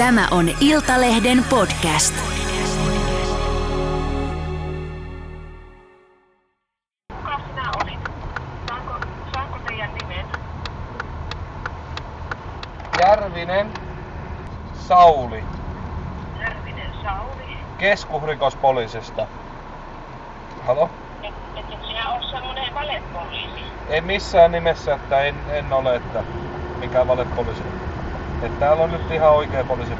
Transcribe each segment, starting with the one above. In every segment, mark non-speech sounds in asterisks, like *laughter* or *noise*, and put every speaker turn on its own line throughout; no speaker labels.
Tämä on Iltalehden podcast.
Kuka sinä olit? Saanko, saanko teidän nimen?
Järvinen Sauli
Järvinen Sauli.
keskusrikospoliisista. Halo?
Et, et, et sinä ole semmoinen valepoliisi.
Ei missään nimessä, että en, en ole, että mikä valepoliisi. Että täällä on nyt ihan oikea poliisi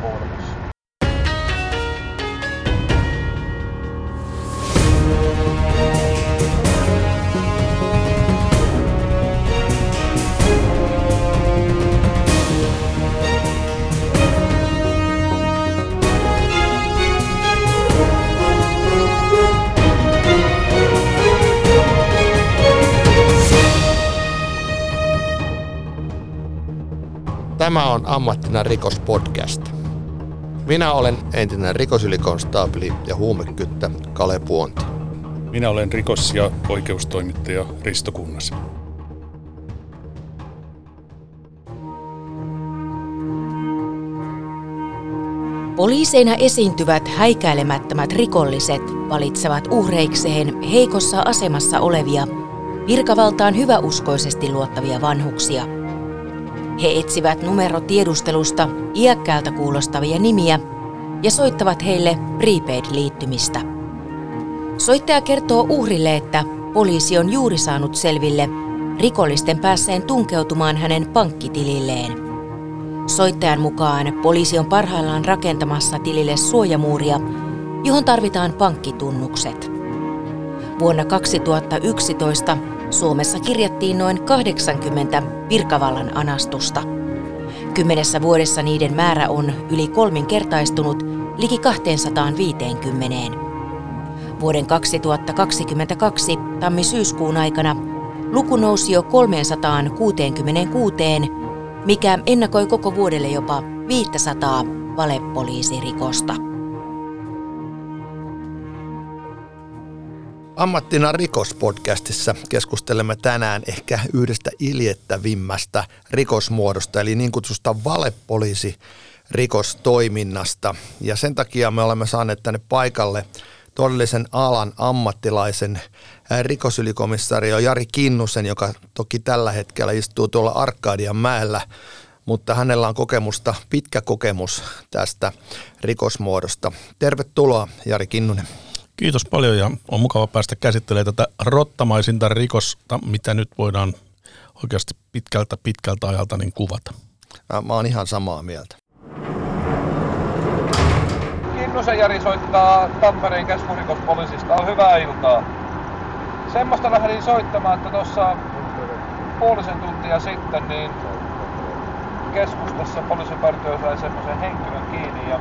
Tämä on Ammattina rikospodcast. Minä olen entinen rikosylikonstaapeli ja huumekyttä Kale Puonti.
Minä olen rikos- ja oikeustoimittaja Risto Kunnas.
Poliiseina esiintyvät häikäilemättömät rikolliset valitsevat uhreikseen heikossa asemassa olevia, virkavaltaan hyväuskoisesti luottavia vanhuksia. He etsivät numerotiedustelusta iäkkäältä kuulostavia nimiä ja soittavat heille prepaid-liittymistä. Soittaja kertoo uhrille, että poliisi on juuri saanut selville rikollisten päässeen tunkeutumaan hänen pankkitililleen. Soittajan mukaan poliisi on parhaillaan rakentamassa tilille suojamuuria, johon tarvitaan pankkitunnukset. Vuonna 2011 Suomessa kirjattiin noin 80 virkavallan anastusta. Kymmenessä vuodessa niiden määrä on yli kolminkertaistunut liki 250. Vuoden 2022 tammi-syyskuun aikana luku nousi jo 366, mikä ennakoi koko vuodelle jopa 500 valepoliisirikosta.
Ammattina rikospodcastissa keskustelemme tänään ehkä yhdestä iljettävimmästä rikosmuodosta, eli niin kutsusta valepoliisi rikostoiminnasta. Ja sen takia me olemme saaneet tänne paikalle todellisen alan ammattilaisen rikosylikomissario Jari Kinnusen, joka toki tällä hetkellä istuu tuolla Arkadian mäellä, mutta hänellä on kokemusta, pitkä kokemus tästä rikosmuodosta. Tervetuloa Jari Kinnunen.
Kiitos paljon ja on mukava päästä käsittelemään tätä rottamaisinta rikosta, mitä nyt voidaan oikeasti pitkältä pitkältä ajalta niin kuvata.
Mä, mä oon ihan samaa mieltä.
Kinnusen Jari soittaa Tampereen keskusrikospoliisista. On hyvää iltaa. Semmoista lähdin soittamaan, että tuossa puolisen tuntia sitten niin keskustassa poliisipartio sai semmoisen henkilön kiinni ja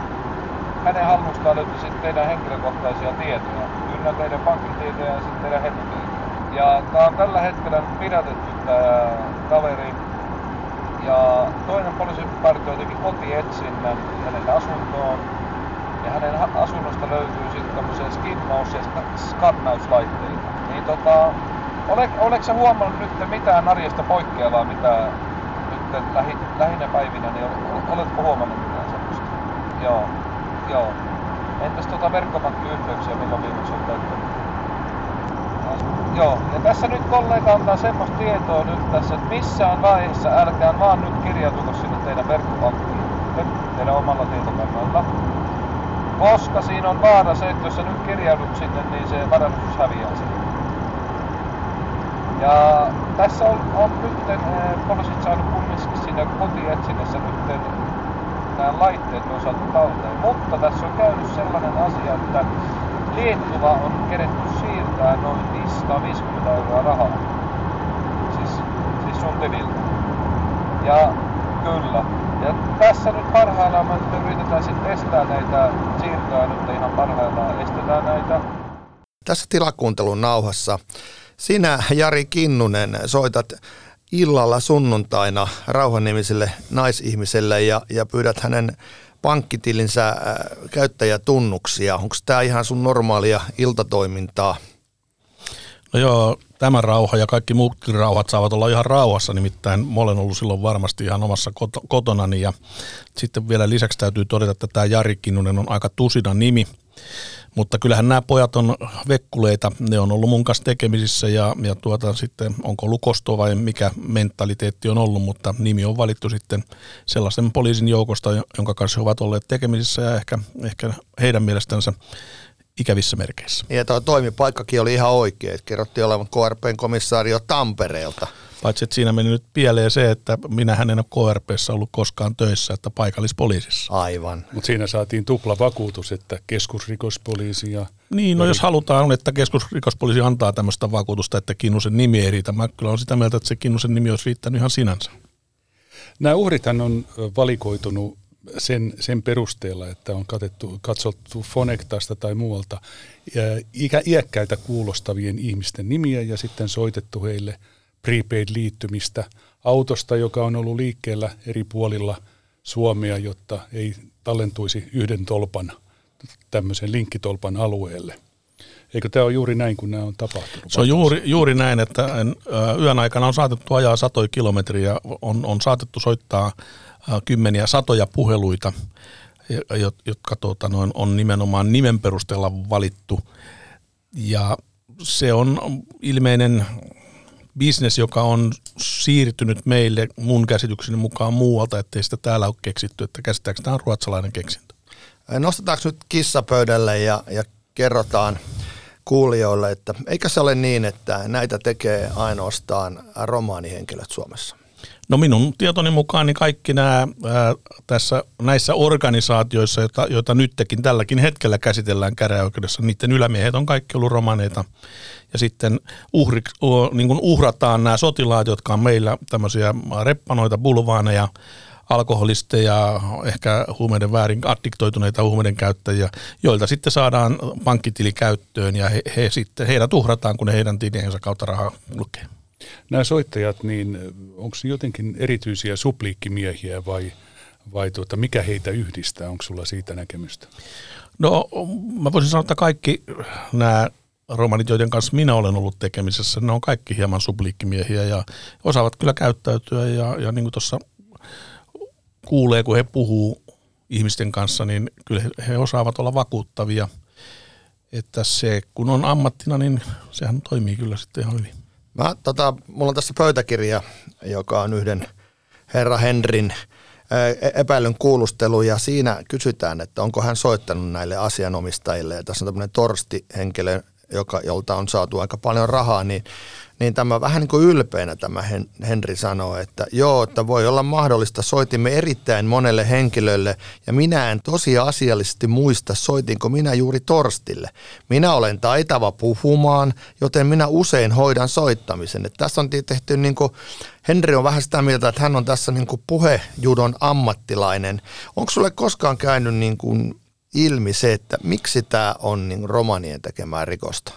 hänen hallustaan löytyi sitten teidän henkilökohtaisia tietoja. Ynnä teidän pankkitietoja ja sitten teidän hetkitietoja. Ja tää on tällä hetkellä pidätetty tää kaveri. Ja toinen poliisipartio teki kotietsinnän hänen asuntoon. Ja hänen asunnosta löytyy sitten tämmöisiä skinnaus- ja ska- skannauslaitteita. Niin tota, ole, oletko sä huomannut nyt mitään arjesta poikkeavaa, mitä nyt lähi, lähinnä päivinä, niin ol- oletko huomannut mitään semmoista? Joo. Joo. Entäs tuota verkkopankkiyhteyksiä, milloin viimeksi on käyttänyt? Joo, ja tässä nyt kollega antaa semmoista tietoa nyt tässä, että missään vaiheessa älkää vaan nyt kirjautuko sinne teidän verkkopankkiin, teidän omalla tietokannalla. Koska siinä on vaara se, että jos sä nyt kirjaudut sinne, niin se varallisuus häviää sinne. Ja tässä on, on nyt eh, poliisit saanut kumminkin siinä kotietsinnässä nyt nämä laitteet on saatu talteen. Mutta tässä on käynyt sellainen asia, että Liettua on keretty siirtää noin 550 euroa rahaa. Siis, siis sun tililtä. Ja kyllä. Ja tässä nyt parhaillaan me nyt yritetään sitten estää näitä siirtoja nyt ihan parhaillaan estetään näitä.
Tässä tilakuuntelun nauhassa sinä, Jari Kinnunen, soitat illalla sunnuntaina rauhannimiselle naisihmiselle ja, ja pyydät hänen pankkitilinsä äh, käyttäjätunnuksia. Onko tämä ihan sun normaalia iltatoimintaa?
No joo, tämä rauha ja kaikki muutkin rauhat saavat olla ihan rauhassa, nimittäin mä olen ollut silloin varmasti ihan omassa koto, kotonani ja sitten vielä lisäksi täytyy todeta, että tämä Jari Kinnunen on aika tusina nimi, mutta kyllähän nämä pojat on vekkuleita, ne on ollut mun kanssa tekemisissä ja, ja tuota sitten onko ollut kosto vai mikä mentaliteetti on ollut, mutta nimi on valittu sitten sellaisen poliisin joukosta, jonka kanssa he ovat olleet tekemisissä ja ehkä, ehkä heidän mielestänsä ikävissä merkeissä.
Ja tuo toimipaikkakin oli ihan oikein, että kerrottiin olevan KRPn komissaario Tampereelta.
Paitsi, että siinä meni nyt pieleen se, että minä en ole KRPssä ollut koskaan töissä, että paikallispoliisissa.
Aivan.
Mutta siinä saatiin tupla vakuutus, että keskusrikospoliisi ja...
Niin, no jos halutaan, että keskusrikospoliisi antaa tämmöistä vakuutusta, että Kinnusen nimi ei riitä. Mä kyllä olen sitä mieltä, että se Kinnusen nimi olisi riittänyt ihan sinänsä.
Nämä uhrithan on valikoitunut sen, sen perusteella, että on katettu, katsottu Fonektasta tai muualta ikä, iäkkäitä kuulostavien ihmisten nimiä ja sitten soitettu heille prepaid-liittymistä autosta, joka on ollut liikkeellä eri puolilla Suomea, jotta ei tallentuisi yhden tolpan, tämmöisen linkkitolpan alueelle. Eikö tämä ole juuri näin, kun nämä on tapahtunut?
Se on juuri, juuri näin, että yön aikana on saatettu ajaa satoja kilometriä, on, on saatettu soittaa kymmeniä satoja puheluita, jotka tuota, noin, on nimenomaan nimen perusteella valittu. Ja se on ilmeinen bisnes, joka on siirtynyt meille mun käsitykseni mukaan muualta, ettei sitä täällä ole keksitty, että käsittääkö tämä on ruotsalainen keksintö.
Nostetaanko nyt kissa pöydälle ja, ja kerrotaan kuulijoille, että eikä se ole niin, että näitä tekee ainoastaan romaanihenkilöt Suomessa?
No minun tietoni mukaan niin kaikki nämä ää, tässä, näissä organisaatioissa, joita, joita nytkin tälläkin hetkellä käsitellään käräjäoikeudessa, niiden ylämiehet on kaikki ollut romaneita. Ja sitten uhri, niin kuin uhrataan nämä sotilaat, jotka on meillä tämmöisiä reppanoita, bulvaaneja, alkoholisteja, ehkä huumeiden väärin addiktoituneita huumeiden käyttäjiä, joilta sitten saadaan pankkitili käyttöön ja he, he sitten, heidät uhrataan, kun heidän tiliensä kautta rahaa lukee.
Nämä soittajat, niin onko jotenkin erityisiä supliikkimiehiä vai, vai tuota, mikä heitä yhdistää? Onko sulla siitä näkemystä?
No mä voisin sanoa, että kaikki nämä romanit, joiden kanssa minä olen ollut tekemisessä, ne on kaikki hieman supliikkimiehiä ja osaavat kyllä käyttäytyä ja, ja niin kuin tuossa kuulee, kun he puhuu ihmisten kanssa, niin kyllä he osaavat olla vakuuttavia. Että se, kun on ammattina, niin sehän toimii kyllä sitten ihan hyvin.
Mä, tota, mulla on tässä pöytäkirja, joka on yhden herra Henrin e-, epäilyn kuulustelu ja siinä kysytään, että onko hän soittanut näille asianomistajille. Ja tässä on tämmöinen torsti-henkilö, joka, jolta on saatu aika paljon rahaa, niin niin tämä vähän niin kuin ylpeänä tämä Henri sanoo, että joo, että voi olla mahdollista, soitimme erittäin monelle henkilölle ja minä en tosiasiallisesti muista, soitinko minä juuri Torstille. Minä olen taitava puhumaan, joten minä usein hoidan soittamisen. Että tässä on tehty niin kuin, Henri on vähän sitä mieltä, että hän on tässä niin kuin puhejudon ammattilainen. Onko sulle koskaan käynyt niin kuin ilmi se, että miksi tämä on niin romanien tekemää rikosta?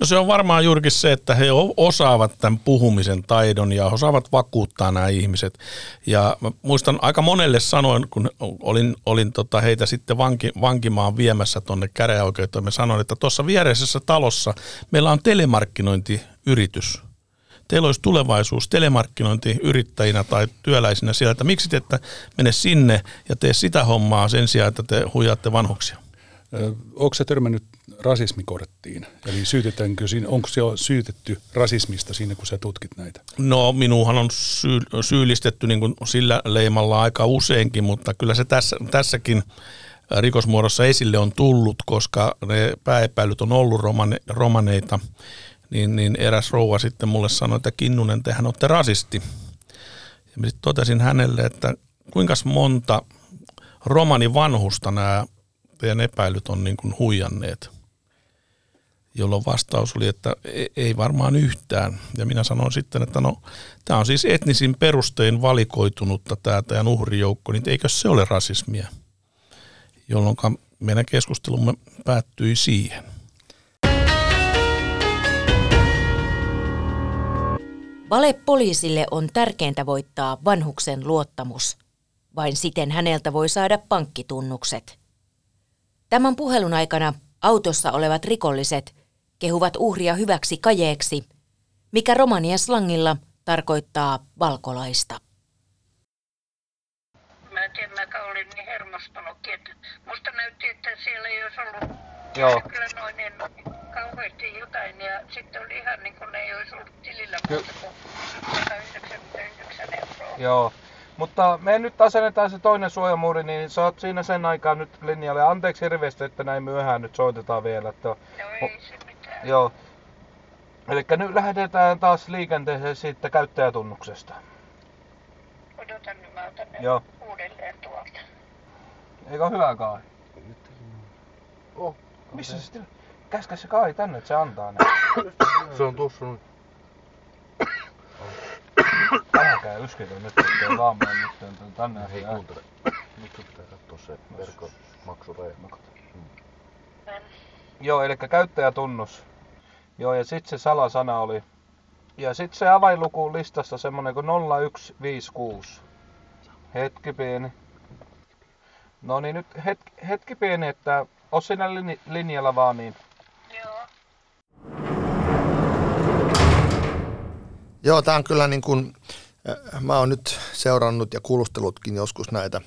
No se on varmaan juurikin se, että he osaavat tämän puhumisen taidon ja osaavat vakuuttaa nämä ihmiset. Ja muistan aika monelle sanoin, kun olin, olin tota heitä sitten vanki, vankimaan viemässä tuonne käräjäoikeuteen, mä sanoin, että tuossa viereisessä talossa meillä on telemarkkinointiyritys. Teillä olisi tulevaisuus telemarkkinointiyrittäjinä tai työläisinä siellä, että miksi te että mene sinne ja tee sitä hommaa sen sijaan, että te huijaatte vanhuksia.
Onko se törmännyt rasismikorttiin? Eli syytetäänkö siinä, onko se syytetty rasismista siinä, kun sä tutkit näitä?
No minuuhan on syy, syyllistetty niin kuin sillä leimalla aika useinkin, mutta kyllä se tässä, tässäkin rikosmuodossa esille on tullut, koska ne pääepäilyt on ollut romane, romaneita, niin, niin eräs rouva sitten mulle sanoi, että Kinnunen, tehän olette rasisti. Ja mä sitten totesin hänelle, että kuinka monta romani vanhusta nämä teidän epäilyt on niin kuin huijanneet – jolloin vastaus oli, että e- ei varmaan yhtään. Ja minä sanoin sitten, että no tämä on siis etnisin perustein valikoitunutta tämä teidän uhrijoukko, niin eikö se ole rasismia? Jolloin meidän keskustelumme päättyi siihen.
Valepoliisille on tärkeintä voittaa vanhuksen luottamus. Vain siten häneltä voi saada pankkitunnukset. Tämän puhelun aikana autossa olevat rikolliset kehuvat uhria hyväksi kajeeksi, mikä romanien slangilla tarkoittaa valkolaista.
Mä en tiedä, mä olin niin hermostunutkin, että musta näytti, että siellä ei olisi ollut
Joo.
kyllä noin niin kauheasti jotain ja sitten oli ihan niin kuin ne ei olisi ollut tilillä muuta kuin 199 euroa.
Joo. Mutta me nyt asennetaan se toinen suojamuuri, niin sä oot siinä sen aikaa nyt linjalle. Anteeksi hirveästi, että näin myöhään nyt soitetaan vielä. Että...
No ei se mitään.
Joo. Eli nyt lähdetään taas liikenteeseen siitä käyttäjätunnuksesta.
Odotan, niin mä otan ne
Joo.
uudelleen tuolta.
Eikö hyvä Kai? Oh. Missä se sitten? Käskä se Kai tänne, että se antaa ne. *coughs*
Se on tuossa nyt.
Älkää yskitä nyt, ettei vaan mene nyt tänne.
Hei kuuntele. Nyt sun pitää katsoa se verkkomaksureima.
Joo, eli käyttäjätunnus. Joo, ja sitten se salasana oli. Ja sitten se avainluku listassa semmonen kuin 0156. Hetki pieni. No niin, nyt hetki, hetki pieni, että oo siinä linjalla vaan niin.
Joo.
Joo, tämä on kyllä niin kuin, äh, mä oon nyt seurannut ja kuulustellutkin joskus näitä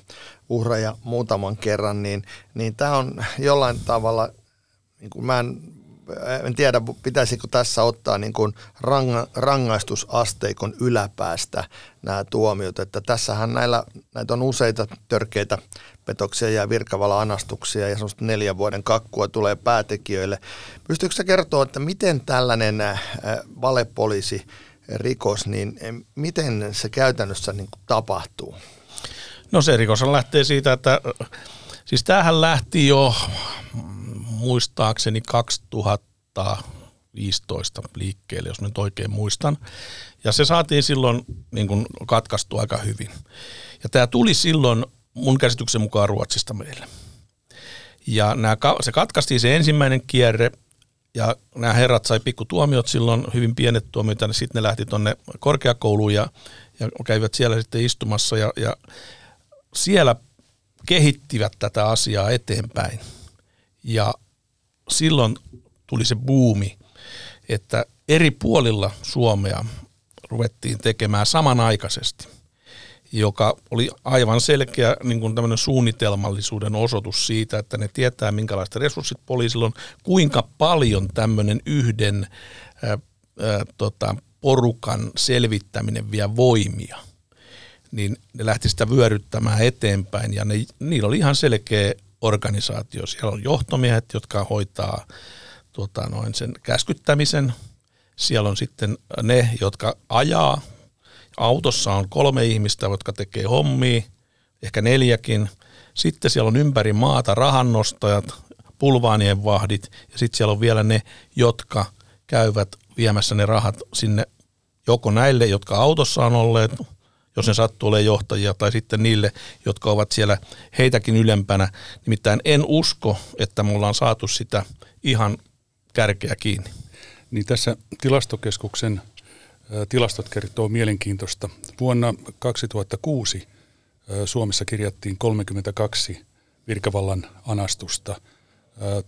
uhreja muutaman kerran, niin, niin tämä on jollain tavalla, niin kuin mä en, en tiedä pitäisikö tässä ottaa niin kuin ranga, rangaistusasteikon yläpäästä nämä tuomiot, että tässähän näillä, näitä on useita törkeitä petoksia ja virkavala anastuksia ja semmoista neljän vuoden kakkua tulee päätekijöille. Pystyykö sä kertoa, että miten tällainen valepoliisi rikos, niin miten se käytännössä niin kuin tapahtuu?
No se rikos lähtee siitä, että siis tämähän lähti jo muistaakseni 2015 liikkeelle, jos nyt oikein muistan. Ja se saatiin silloin niin kuin katkaistu aika hyvin. Ja tämä tuli silloin mun käsityksen mukaan Ruotsista meille. Ja nämä, se katkaistiin se ensimmäinen kierre, ja nämä herrat sai pikku tuomiot silloin, hyvin pienet tuomiot, ja sitten ne lähti tuonne korkeakouluun ja, ja kävivät siellä sitten istumassa, ja, ja siellä kehittivät tätä asiaa eteenpäin. Ja silloin tuli se buumi, että eri puolilla Suomea ruvettiin tekemään samanaikaisesti, joka oli aivan selkeä niin kuin suunnitelmallisuuden osoitus siitä, että ne tietää, minkälaiset resurssit poliisilla on, kuinka paljon tämmöinen yhden ää, ää, tota, porukan selvittäminen vie voimia – niin ne lähti sitä vyöryttämään eteenpäin ja ne, niillä oli ihan selkeä organisaatio. Siellä on johtomiehet, jotka hoitaa tuota, noin sen käskyttämisen. Siellä on sitten ne, jotka ajaa. Autossa on kolme ihmistä, jotka tekee hommia, ehkä neljäkin. Sitten siellä on ympäri maata rahannostajat, pulvaanien vahdit ja sitten siellä on vielä ne, jotka käyvät viemässä ne rahat sinne joko näille, jotka autossa on olleet, jos ne sattuu olemaan johtajia, tai sitten niille, jotka ovat siellä heitäkin ylempänä. Nimittäin en usko, että me ollaan saatu sitä ihan kärkeä kiinni.
Niin tässä tilastokeskuksen tilastot kertoo mielenkiintoista. Vuonna 2006 ä, Suomessa kirjattiin 32 virkavallan anastusta.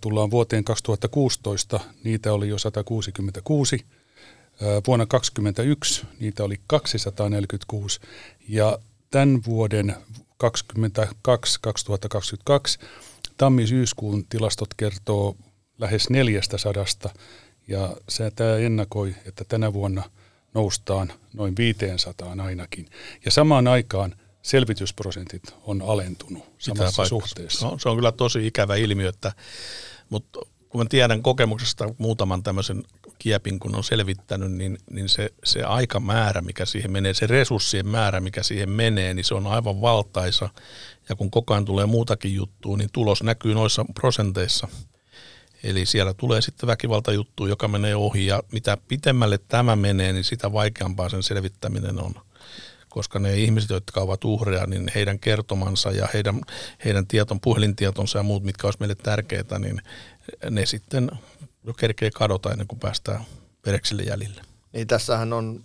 Tullaan vuoteen 2016, niitä oli jo 166. Vuonna 2021 niitä oli 246 ja tämän vuoden 2022 tammi-syyskuun tilastot kertoo lähes 400 ja se tämä ennakoi, että tänä vuonna noustaan noin 500 ainakin. Ja samaan aikaan selvitysprosentit on alentunut samassa
Pitää
suhteessa.
No, se on kyllä tosi ikävä ilmiö, että, mutta kun mä tiedän kokemuksesta muutaman tämmöisen kiepin, kun on selvittänyt, niin, niin se, se aikamäärä, mikä siihen menee, se resurssien määrä, mikä siihen menee, niin se on aivan valtaisa. Ja kun koko ajan tulee muutakin juttua, niin tulos näkyy noissa prosenteissa. Eli siellä tulee sitten väkivaltajuttu, joka menee ohi, ja mitä pitemmälle tämä menee, niin sitä vaikeampaa sen selvittäminen on koska ne ihmiset, jotka ovat uhreja, niin heidän kertomansa ja heidän, heidän tieton, puhelintietonsa ja muut, mitkä olisi meille tärkeitä, niin ne sitten jo kerkee kadota ennen kuin päästään vereksille jäljille.
Niin tässähän on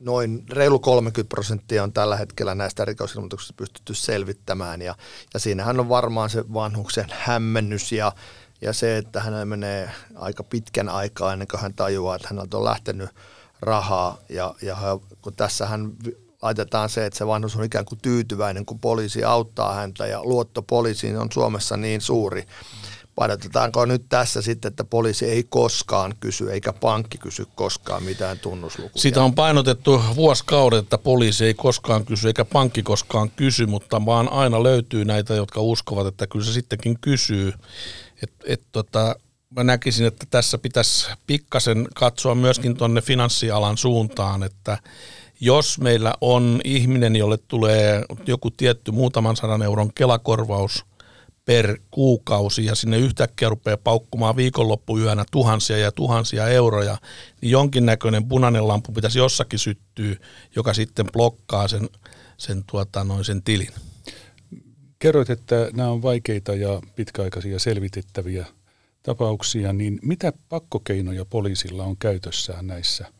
noin reilu 30 prosenttia on tällä hetkellä näistä rikosilmoituksista pystytty selvittämään ja, ja siinähän on varmaan se vanhuksen hämmennys ja, ja se, että hänellä menee aika pitkän aikaa ennen kuin hän tajuaa, että häneltä on lähtenyt rahaa ja, ja kun tässä hän laitetaan se, että se vanhus on ikään kuin tyytyväinen, kun poliisi auttaa häntä ja luotto poliisiin on Suomessa niin suuri. Painotetaanko nyt tässä sitten, että poliisi ei koskaan kysy, eikä pankki kysy koskaan mitään tunnuslukuja?
Sitä on painotettu vuosikaudet, että poliisi ei koskaan kysy, eikä pankki koskaan kysy, mutta vaan aina löytyy näitä, jotka uskovat, että kyllä se sittenkin kysyy. Et, et tota, mä näkisin, että tässä pitäisi pikkasen katsoa myöskin tuonne finanssialan suuntaan, että jos meillä on ihminen, jolle tulee joku tietty muutaman sadan euron kelakorvaus per kuukausi ja sinne yhtäkkiä rupeaa paukkumaan viikonloppuyönä tuhansia ja tuhansia euroja, niin jonkinnäköinen punainen lampu pitäisi jossakin syttyä, joka sitten blokkaa sen, sen, tuota, noin sen tilin.
Kerroit, että nämä on vaikeita ja pitkäaikaisia selvitettäviä tapauksia, niin mitä pakkokeinoja poliisilla on käytössään näissä –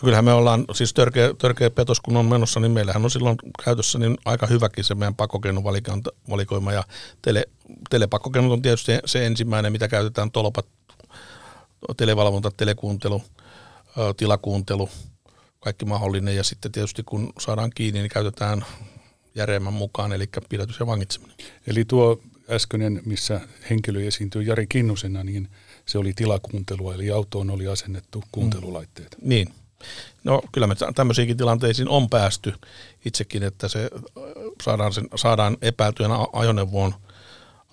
kyllähän me ollaan, siis törkeä, törkeä petos kun on menossa, niin meillähän on silloin käytössä niin aika hyväkin se meidän pakkokeinovalikoima ja tele, telepakkokeinot on tietysti se ensimmäinen, mitä käytetään, tolpat, televalvonta, telekuuntelu, tilakuuntelu, kaikki mahdollinen ja sitten tietysti kun saadaan kiinni, niin käytetään järjemmän mukaan, eli pidätys ja vangitseminen.
Eli tuo äskeinen, missä henkilö esiintyy Jari Kinnusena, niin se oli tilakuuntelua, eli autoon oli asennettu kuuntelulaitteet.
Mm. Niin. No kyllä me tämmöisiinkin tilanteisiin on päästy itsekin, että se saadaan, sen, saadaan epäiltyjen ajoneuvoon,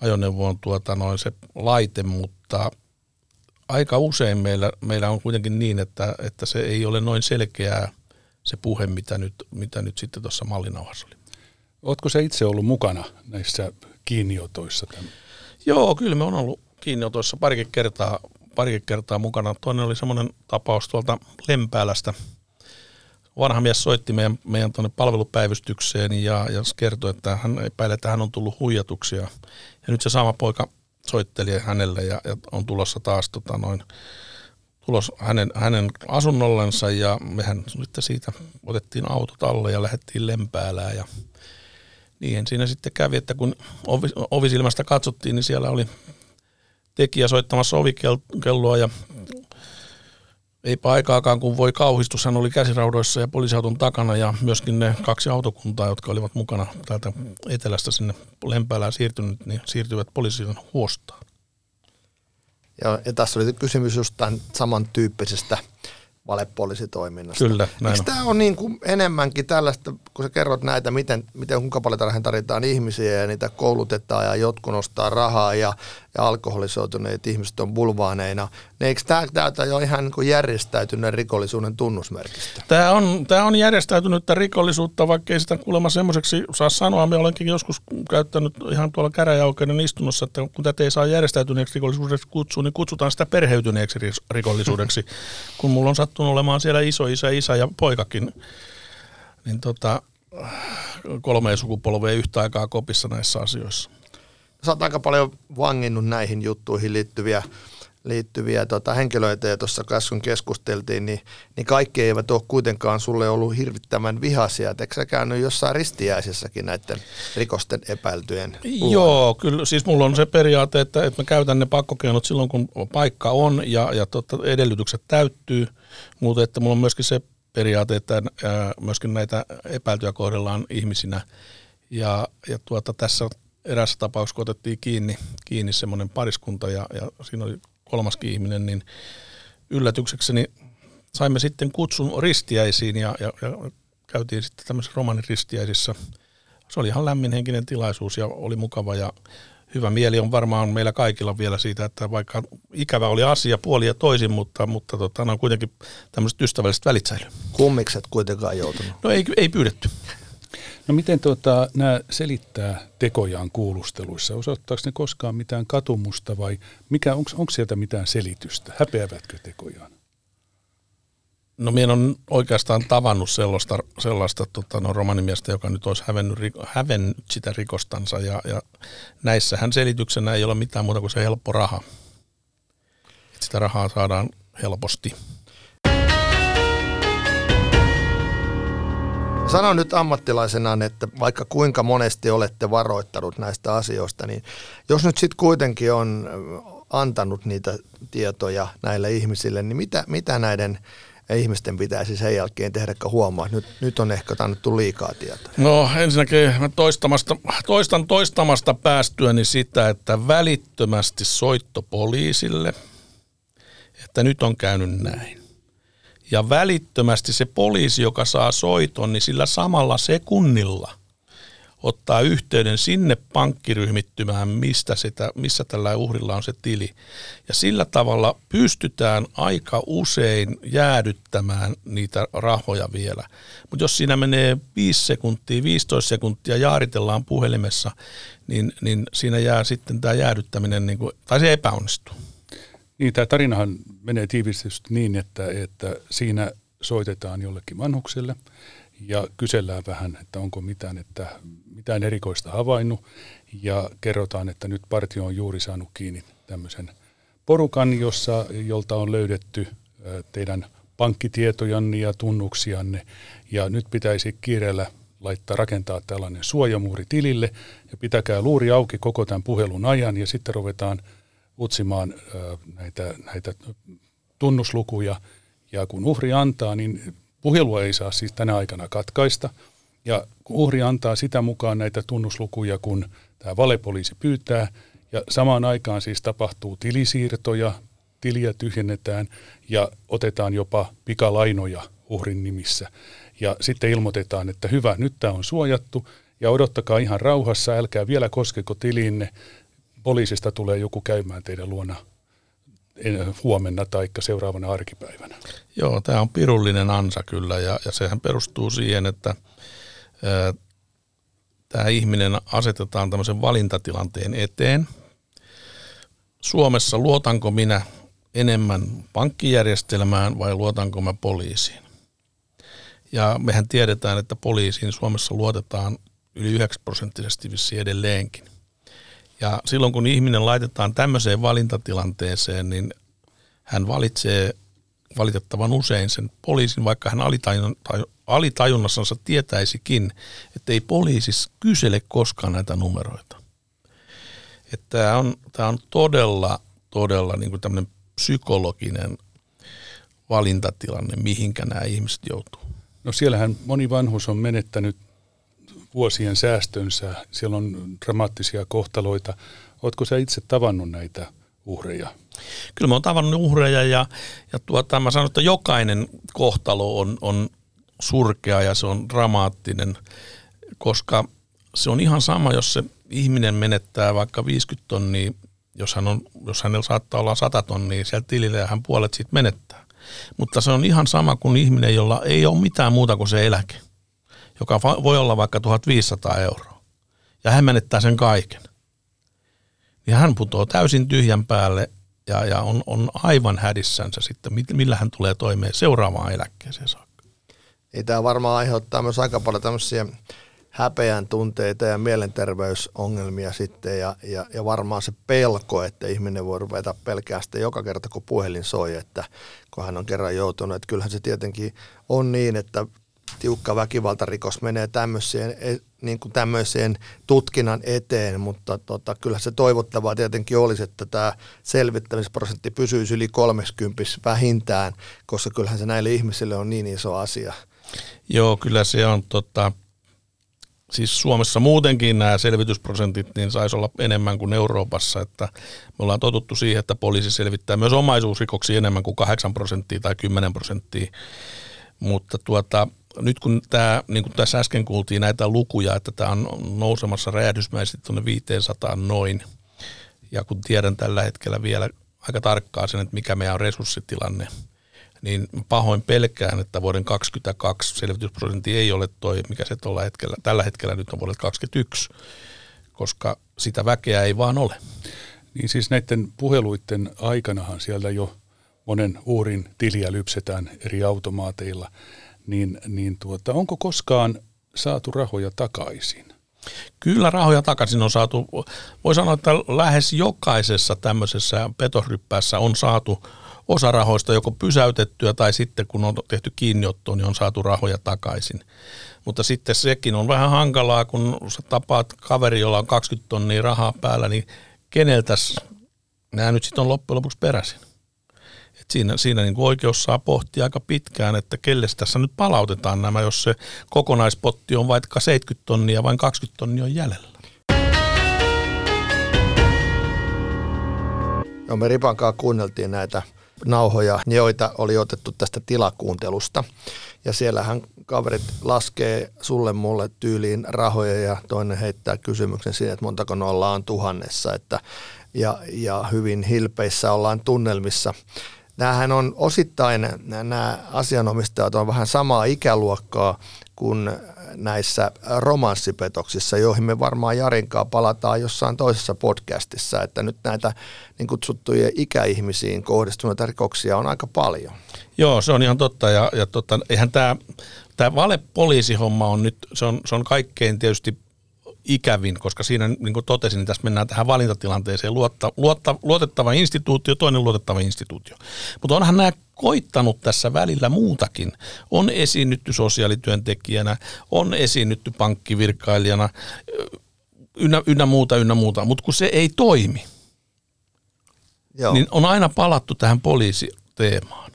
ajoneuvoon tuota noin se laite, mutta aika usein meillä, meillä on kuitenkin niin, että, että se ei ole noin selkeää se puhe, mitä nyt, mitä nyt sitten tuossa mallinauhassa oli.
Oletko se itse ollut mukana näissä kiinniotoissa? Tämän?
Joo, kyllä me on ollut kiinniotoissa parikin kertaa, parikin kertaa mukana. Toinen oli semmoinen tapaus tuolta Lempäälästä. Vanha mies soitti meidän, meidän tuonne palvelupäivystykseen ja, ja kertoi, että hän epäilee, että hän on tullut huijatuksia. Ja nyt se sama poika soitteli hänelle ja, ja on tulossa taas tota noin, tulos hänen, hänen asunnollensa ja mehän sitten siitä otettiin autot alle ja lähdettiin Lempäälään ja niin siinä sitten kävi, että kun ovi, ovisilmästä katsottiin, niin siellä oli tekijä soittamassa ovikelloa ja eipä aikaakaan, kun voi kauhistus, hän oli käsiraudoissa ja poliisiauton takana ja myöskin ne kaksi autokuntaa, jotka olivat mukana täältä etelästä sinne Lempäälään siirtynyt, niin siirtyivät poliisin huostaan.
Ja, ja tässä oli kysymys just tämän samantyyppisestä valepoliisitoiminnasta.
Kyllä, näin
Eikö tämä on niin kuin enemmänkin tällaista, kun sä kerrot näitä, miten, miten kuinka paljon tarvitaan ihmisiä ja niitä koulutetaan ja jotkut nostaa rahaa ja, ja alkoholisoituneet ihmiset on bulvaaneina, niin eikö tämä täytä jo ihan niin kuin järjestäytyneen rikollisuuden tunnusmerkistä?
Tämä on, tämä on järjestäytynyttä rikollisuutta, vaikka ei sitä kuulemma semmoiseksi saa sanoa. Me olenkin joskus käyttänyt ihan tuolla käräjäoikeuden istunnossa, että kun tätä ei saa järjestäytyneeksi rikollisuudeksi kutsua, niin kutsutaan sitä perheytyneeksi rikollisuudeksi. *laughs* kun mulla on sattunut olemaan siellä iso isä, isä ja poikakin, niin tota, kolme sukupolvea yhtä aikaa kopissa näissä asioissa.
Sä oot aika paljon vanginnut näihin juttuihin liittyviä liittyviä tota, henkilöitä, ja tuossa äsken keskusteltiin, niin, niin kaikki eivät ole kuitenkaan sulle ollut hirvittävän vihaisia. Eikö sä käynyt jossain ristiäisessäkin näiden rikosten epäiltyjen
luo? Joo, kyllä. Siis mulla on se periaate, että, että mä käytän ne pakkokeinot silloin, kun paikka on ja, ja tota, edellytykset täyttyy, mutta että mulla on myöskin se periaate, että myöskin näitä epäiltyjä kohdellaan ihmisinä. Ja, ja tuota, tässä erässä tapauksessa, kun otettiin kiinni, kiinni semmoinen pariskunta ja, ja siinä oli kolmaskin ihminen, niin yllätyksekseni saimme sitten kutsun ristiäisiin ja, ja, ja käytiin sitten tämmöisessä romanin ristiäisissä. Se oli ihan lämminhenkinen tilaisuus ja oli mukava ja hyvä mieli on varmaan meillä kaikilla vielä siitä, että vaikka ikävä oli asia puoli ja toisin, mutta, mutta tota, on kuitenkin tämmöiset ystävälliset välitsäilyä.
Kummikset kuitenkaan joutunut?
No ei, ei pyydetty.
No miten tuota, nämä selittää tekojaan kuulusteluissa? Osoittaako ne koskaan mitään katumusta vai mikä, onko sieltä mitään selitystä? Häpeävätkö tekojaan?
No minä on oikeastaan tavannut sellaista, sellaista tota, no, romanimiestä, joka nyt olisi hävennyt, hävennyt sitä rikostansa ja, ja näissähän selityksenä ei ole mitään muuta kuin se helppo raha. Sitä rahaa saadaan helposti.
Sano nyt ammattilaisena, että vaikka kuinka monesti olette varoittanut näistä asioista, niin jos nyt sitten kuitenkin on antanut niitä tietoja näille ihmisille, niin mitä, mitä näiden ihmisten pitäisi sen jälkeen tehdä, kun huomaa, että nyt, nyt on ehkä annettu liikaa tietoa?
No ensinnäkin mä toistamasta, toistan toistamasta päästyäni sitä, että välittömästi soitto poliisille, että nyt on käynyt näin. Ja välittömästi se poliisi, joka saa soiton, niin sillä samalla sekunnilla ottaa yhteyden sinne pankkiryhmittymään, mistä sitä, missä tällä uhrilla on se tili. Ja sillä tavalla pystytään aika usein jäädyttämään niitä rahoja vielä. Mutta jos siinä menee 5 sekuntia, 15 sekuntia, jaaritellaan puhelimessa, niin, niin siinä jää sitten tämä jäädyttäminen, niin kuin, tai se epäonnistuu.
Niin, tämä tarinahan menee tiivistetysti niin, että, että siinä soitetaan jollekin vanhukselle ja kysellään vähän, että onko mitään, että mitään erikoista havainnut. Ja kerrotaan, että nyt partio on juuri saanut kiinni tämmöisen porukan, jossa, jolta on löydetty teidän pankkitietojanne ja tunnuksianne. Ja nyt pitäisi kiireellä laittaa rakentaa tällainen suojamuuri tilille. Ja pitäkää luuri auki koko tämän puhelun ajan ja sitten ruvetaan utsimaan näitä, näitä tunnuslukuja ja kun uhri antaa, niin puhelua ei saa siis tänä aikana katkaista – ja uhri antaa sitä mukaan näitä tunnuslukuja, kun tämä valepoliisi pyytää, ja samaan aikaan siis tapahtuu tilisiirtoja, tiliä tyhjennetään ja otetaan jopa pikalainoja uhrin nimissä. Ja sitten ilmoitetaan, että hyvä, nyt tämä on suojattu ja odottakaa ihan rauhassa, älkää vielä koskeko tiliinne. Poliisista tulee joku käymään teidän luona huomenna tai seuraavana arkipäivänä.
Joo, tämä on pirullinen ansa kyllä ja, ja sehän perustuu siihen, että – tämä ihminen asetetaan tämmöisen valintatilanteen eteen. Suomessa luotanko minä enemmän pankkijärjestelmään vai luotanko mä poliisiin? Ja mehän tiedetään, että poliisiin Suomessa luotetaan yli 9 prosenttisesti vissi edelleenkin. Ja silloin kun ihminen laitetaan tämmöiseen valintatilanteeseen, niin hän valitsee valitettavan usein sen poliisin, vaikka hän alitajunnassansa tietäisikin, että ei poliisis kysele koskaan näitä numeroita. Että tämä on, tämä on todella, todella niin kuin tämmöinen psykologinen valintatilanne, mihinkä nämä ihmiset joutuu.
No siellähän moni vanhus on menettänyt vuosien säästönsä, siellä on dramaattisia kohtaloita. Oletko sä itse tavannut näitä uhreja?
Kyllä mä oon tavannut uhreja ja, ja tuota, mä sanon, että jokainen kohtalo on, on surkea ja se on dramaattinen, koska se on ihan sama, jos se ihminen menettää vaikka 50 tonnia, jos, hän on, jos hänellä saattaa olla 100 tonnia sieltä tilille ja hän puolet siitä menettää. Mutta se on ihan sama kuin ihminen, jolla ei ole mitään muuta kuin se eläke, joka voi olla vaikka 1500 euroa. Ja hän menettää sen kaiken. Niin hän putoaa täysin tyhjän päälle ja, ja on, on aivan hädissänsä sitten, millä hän tulee toimeen seuraavaan eläkkeeseen saakka.
Niin tämä varmaan aiheuttaa myös aika paljon tämmöisiä häpeän tunteita ja mielenterveysongelmia sitten ja, ja, ja varmaan se pelko, että ihminen voi ruveta pelkästään joka kerta kun puhelin soi, että kun hän on kerran joutunut, että kyllähän se tietenkin on niin, että tiukka väkivaltarikos menee tämmöiseen, e, niin kuin tämmöiseen tutkinnan eteen, mutta tota, kyllä se toivottavaa tietenkin olisi, että tämä selvittämisprosentti pysyisi yli 30 vähintään, koska kyllähän se näille ihmisille on niin iso asia.
Joo, kyllä se on tota, siis Suomessa muutenkin nämä selvitysprosentit niin saisi olla enemmän kuin Euroopassa, että me ollaan totuttu siihen, että poliisi selvittää myös omaisuusrikoksia enemmän kuin 8 prosenttia tai 10 prosenttia, mutta tuota, nyt kun tämä, niin kuin tässä äsken kuultiin näitä lukuja, että tämä on nousemassa räjähdysmäisesti tuonne 500 noin, ja kun tiedän tällä hetkellä vielä aika tarkkaan sen, että mikä meidän on resurssitilanne, niin pahoin pelkään, että vuoden 2022 selvitysprosentti ei ole toi, mikä se tuolla hetkellä, tällä hetkellä nyt on vuodelta 2021, koska sitä väkeä ei vaan ole.
Niin siis näiden puheluiden aikanahan siellä jo monen uurin tiliä lypsetään eri automaateilla, niin, niin tuota, onko koskaan saatu rahoja takaisin?
Kyllä rahoja takaisin on saatu. Voi sanoa, että lähes jokaisessa tämmöisessä petosryppäässä on saatu osa rahoista joko pysäytettyä tai sitten kun on tehty kiinniotto, niin on saatu rahoja takaisin. Mutta sitten sekin on vähän hankalaa, kun sä tapaat kaveri, jolla on 20 tonnia rahaa päällä, niin keneltäs nämä nyt sitten on loppujen lopuksi peräisin. Et siinä siinä niin kuin oikeus saa pohtia aika pitkään, että kelle tässä nyt palautetaan nämä, jos se kokonaispotti on vaikka 70 tonnia vain 20 tonnia on jäljellä.
Joo, me Ripankaa kuunneltiin näitä nauhoja, joita oli otettu tästä tilakuuntelusta. Ja siellähän kaverit laskee sulle mulle tyyliin rahoja ja toinen heittää kysymyksen siinä, että montako nolla on tuhannessa. Että, ja, ja hyvin hilpeissä ollaan tunnelmissa. Nämähän on osittain, nämä asianomistajat on vähän samaa ikäluokkaa kuin näissä romanssipetoksissa, joihin me varmaan Jarinkaa palataan jossain toisessa podcastissa, että nyt näitä niin kutsuttuja ikäihmisiin kohdistuneita rikoksia on aika paljon.
Joo, se on ihan totta. Ja, ja tota, eihän tämä, tämä valepoliisihomma on nyt, se on, se on kaikkein tietysti ikävin, koska siinä, niin kuin totesin, niin tässä mennään tähän valintatilanteeseen, luotta, luotta, luotettava instituutio, toinen luotettava instituutio. Mutta onhan nämä koittanut tässä välillä muutakin. On esiinnytty sosiaalityöntekijänä, on esiinnytty pankkivirkailijana, ynnä, ynnä muuta, ynnä muuta, mutta kun se ei toimi, Joo. niin on aina palattu tähän poliisiteemaan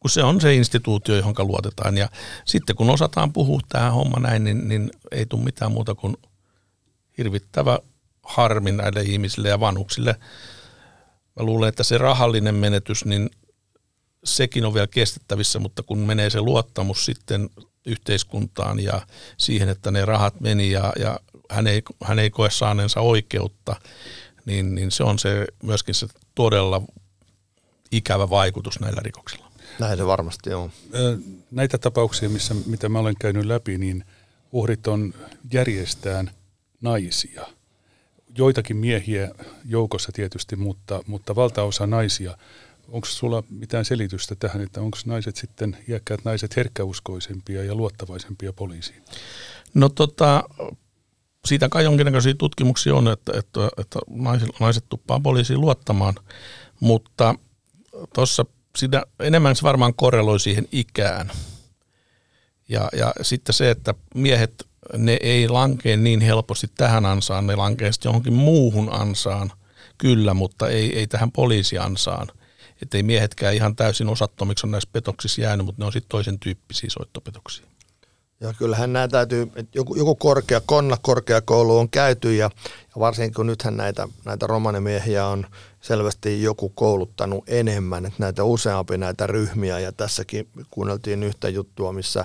kun se on se instituutio, johon luotetaan. Ja sitten kun osataan puhua tähän homma näin, niin, niin ei tule mitään muuta kuin hirvittävä harmi näille ihmisille ja vanhuksille. Mä luulen, että se rahallinen menetys, niin sekin on vielä kestettävissä, mutta kun menee se luottamus sitten yhteiskuntaan ja siihen, että ne rahat meni ja, ja hän, ei, hän ei koe saaneensa oikeutta, niin, niin se on se myöskin se todella ikävä vaikutus näillä rikoksilla.
Näin se varmasti on.
Näitä tapauksia, missä, mitä mä olen käynyt läpi, niin uhrit on järjestään naisia. Joitakin miehiä joukossa tietysti, mutta, mutta valtaosa naisia. Onko sulla mitään selitystä tähän, että onko naiset sitten, iäkkäät naiset herkkäuskoisempia ja luottavaisempia poliisiin?
No tota, siitä kai jonkinnäköisiä tutkimuksia on, että, että, että naiset, naiset tuppaa poliisiin luottamaan, mutta tuossa sitä enemmän se varmaan korreloi siihen ikään. Ja, ja sitten se, että miehet, ne ei lankee niin helposti tähän ansaan, ne lankee sitten johonkin muuhun ansaan, kyllä, mutta ei, ei tähän poliisiansaan. Että ei miehetkään ihan täysin osattomiksi on näissä petoksissa jäänyt, mutta ne on sitten toisen tyyppisiä soittopetoksia.
Ja kyllähän nämä täytyy, että joku, joku korkea, konna korkeakoulu on käyty ja, ja varsinkin kun nythän näitä, näitä romanimiehiä on selvästi joku kouluttanut enemmän, että näitä useampi näitä ryhmiä ja tässäkin kuunneltiin yhtä juttua, missä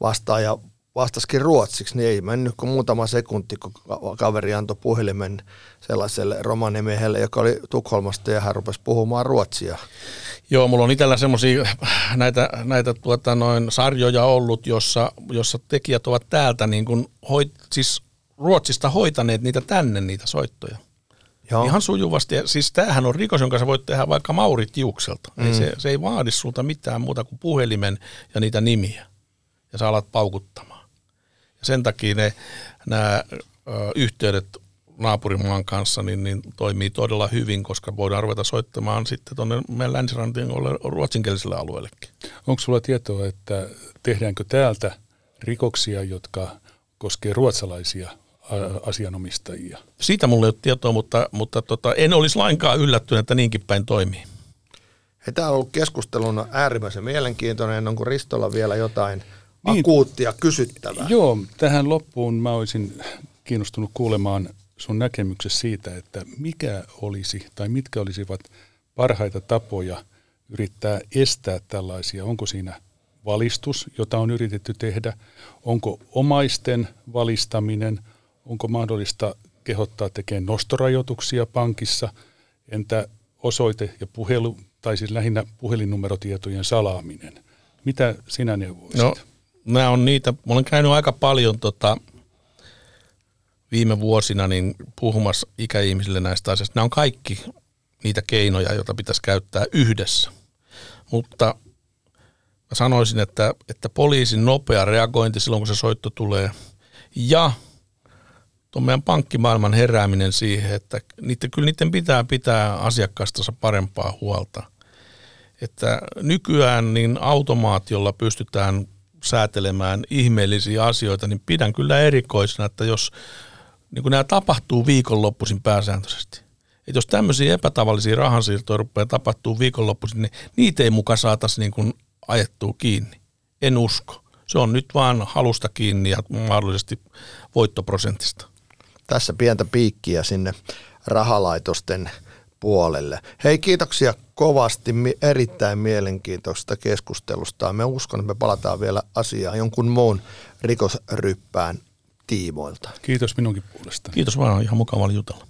vastaaja vastasikin ruotsiksi, niin ei mennyt kuin muutama sekunti, kun kaveri antoi puhelimen sellaiselle romanimiehelle, joka oli Tukholmasta ja hän rupesi puhumaan ruotsia.
Joo, mulla on itsellä semmoisia näitä, näitä tuota, noin sarjoja ollut, jossa, jossa tekijät ovat täältä niin kuin hoit, siis Ruotsista hoitaneet niitä tänne, niitä soittoja. Joo. Ihan sujuvasti. Ja siis tämähän on rikos, jonka sä voit tehdä vaikka Maurit Tiukselta. Mm. Ei se, se ei vaadi sulta mitään muuta kuin puhelimen ja niitä nimiä. Ja sä alat paukuttamaan. Sen takia ne, nämä yhteydet naapurimaan kanssa niin, niin toimii todella hyvin, koska voidaan ruveta soittamaan sitten tuonne meidän länsirantiin ruotsinkieliselle alueellekin.
Onko sulla tietoa, että tehdäänkö täältä rikoksia, jotka koskee ruotsalaisia asianomistajia?
Siitä mulla ei ole tietoa, mutta, mutta tota, en olisi lainkaan yllättynyt, että niinkin päin toimii.
Tämä on ollut keskustelun äärimmäisen mielenkiintoinen. Onko Ristolla vielä jotain niin, akuuttia kysyttävää?
Joo, tähän loppuun mä olisin kiinnostunut kuulemaan sun näkemyksessä siitä, että mikä olisi tai mitkä olisivat parhaita tapoja yrittää estää tällaisia? Onko siinä valistus, jota on yritetty tehdä? Onko omaisten valistaminen? Onko mahdollista kehottaa tekemään nostorajoituksia pankissa? Entä osoite ja puhelu, tai siis lähinnä puhelinnumerotietojen salaaminen? Mitä sinä neuvoisit?
No, nämä on niitä, mä olen käynyt aika paljon tota, viime vuosina niin puhumassa ikäihmisille näistä asioista. Nämä on kaikki niitä keinoja, joita pitäisi käyttää yhdessä. Mutta mä sanoisin, että, että poliisin nopea reagointi silloin, kun se soitto tulee, ja tuon meidän pankkimaailman herääminen siihen, että niiden, kyllä niiden pitää pitää asiakkaasta parempaa huolta. että nykyään niin automaatiolla pystytään säätelemään ihmeellisiä asioita, niin pidän kyllä erikoisena, että jos niin kuin nämä tapahtuu viikonloppuisin pääsääntöisesti. Että jos tämmöisiä epätavallisia rahansiirtoja rupeaa tapahtuu viikonloppuisin, niin niitä ei muka saataisiin niin kuin ajettua kiinni. En usko. Se on nyt vaan halusta kiinni ja mahdollisesti voittoprosentista.
Tässä pientä piikkiä sinne rahalaitosten puolelle. Hei, kiitoksia kovasti erittäin mielenkiintoista keskustelusta. Me uskon, että me palataan vielä asiaan jonkun muun rikosryppään tiimoilta.
Kiitos minunkin puolesta.
Kiitos vaan, ihan mukava jutella.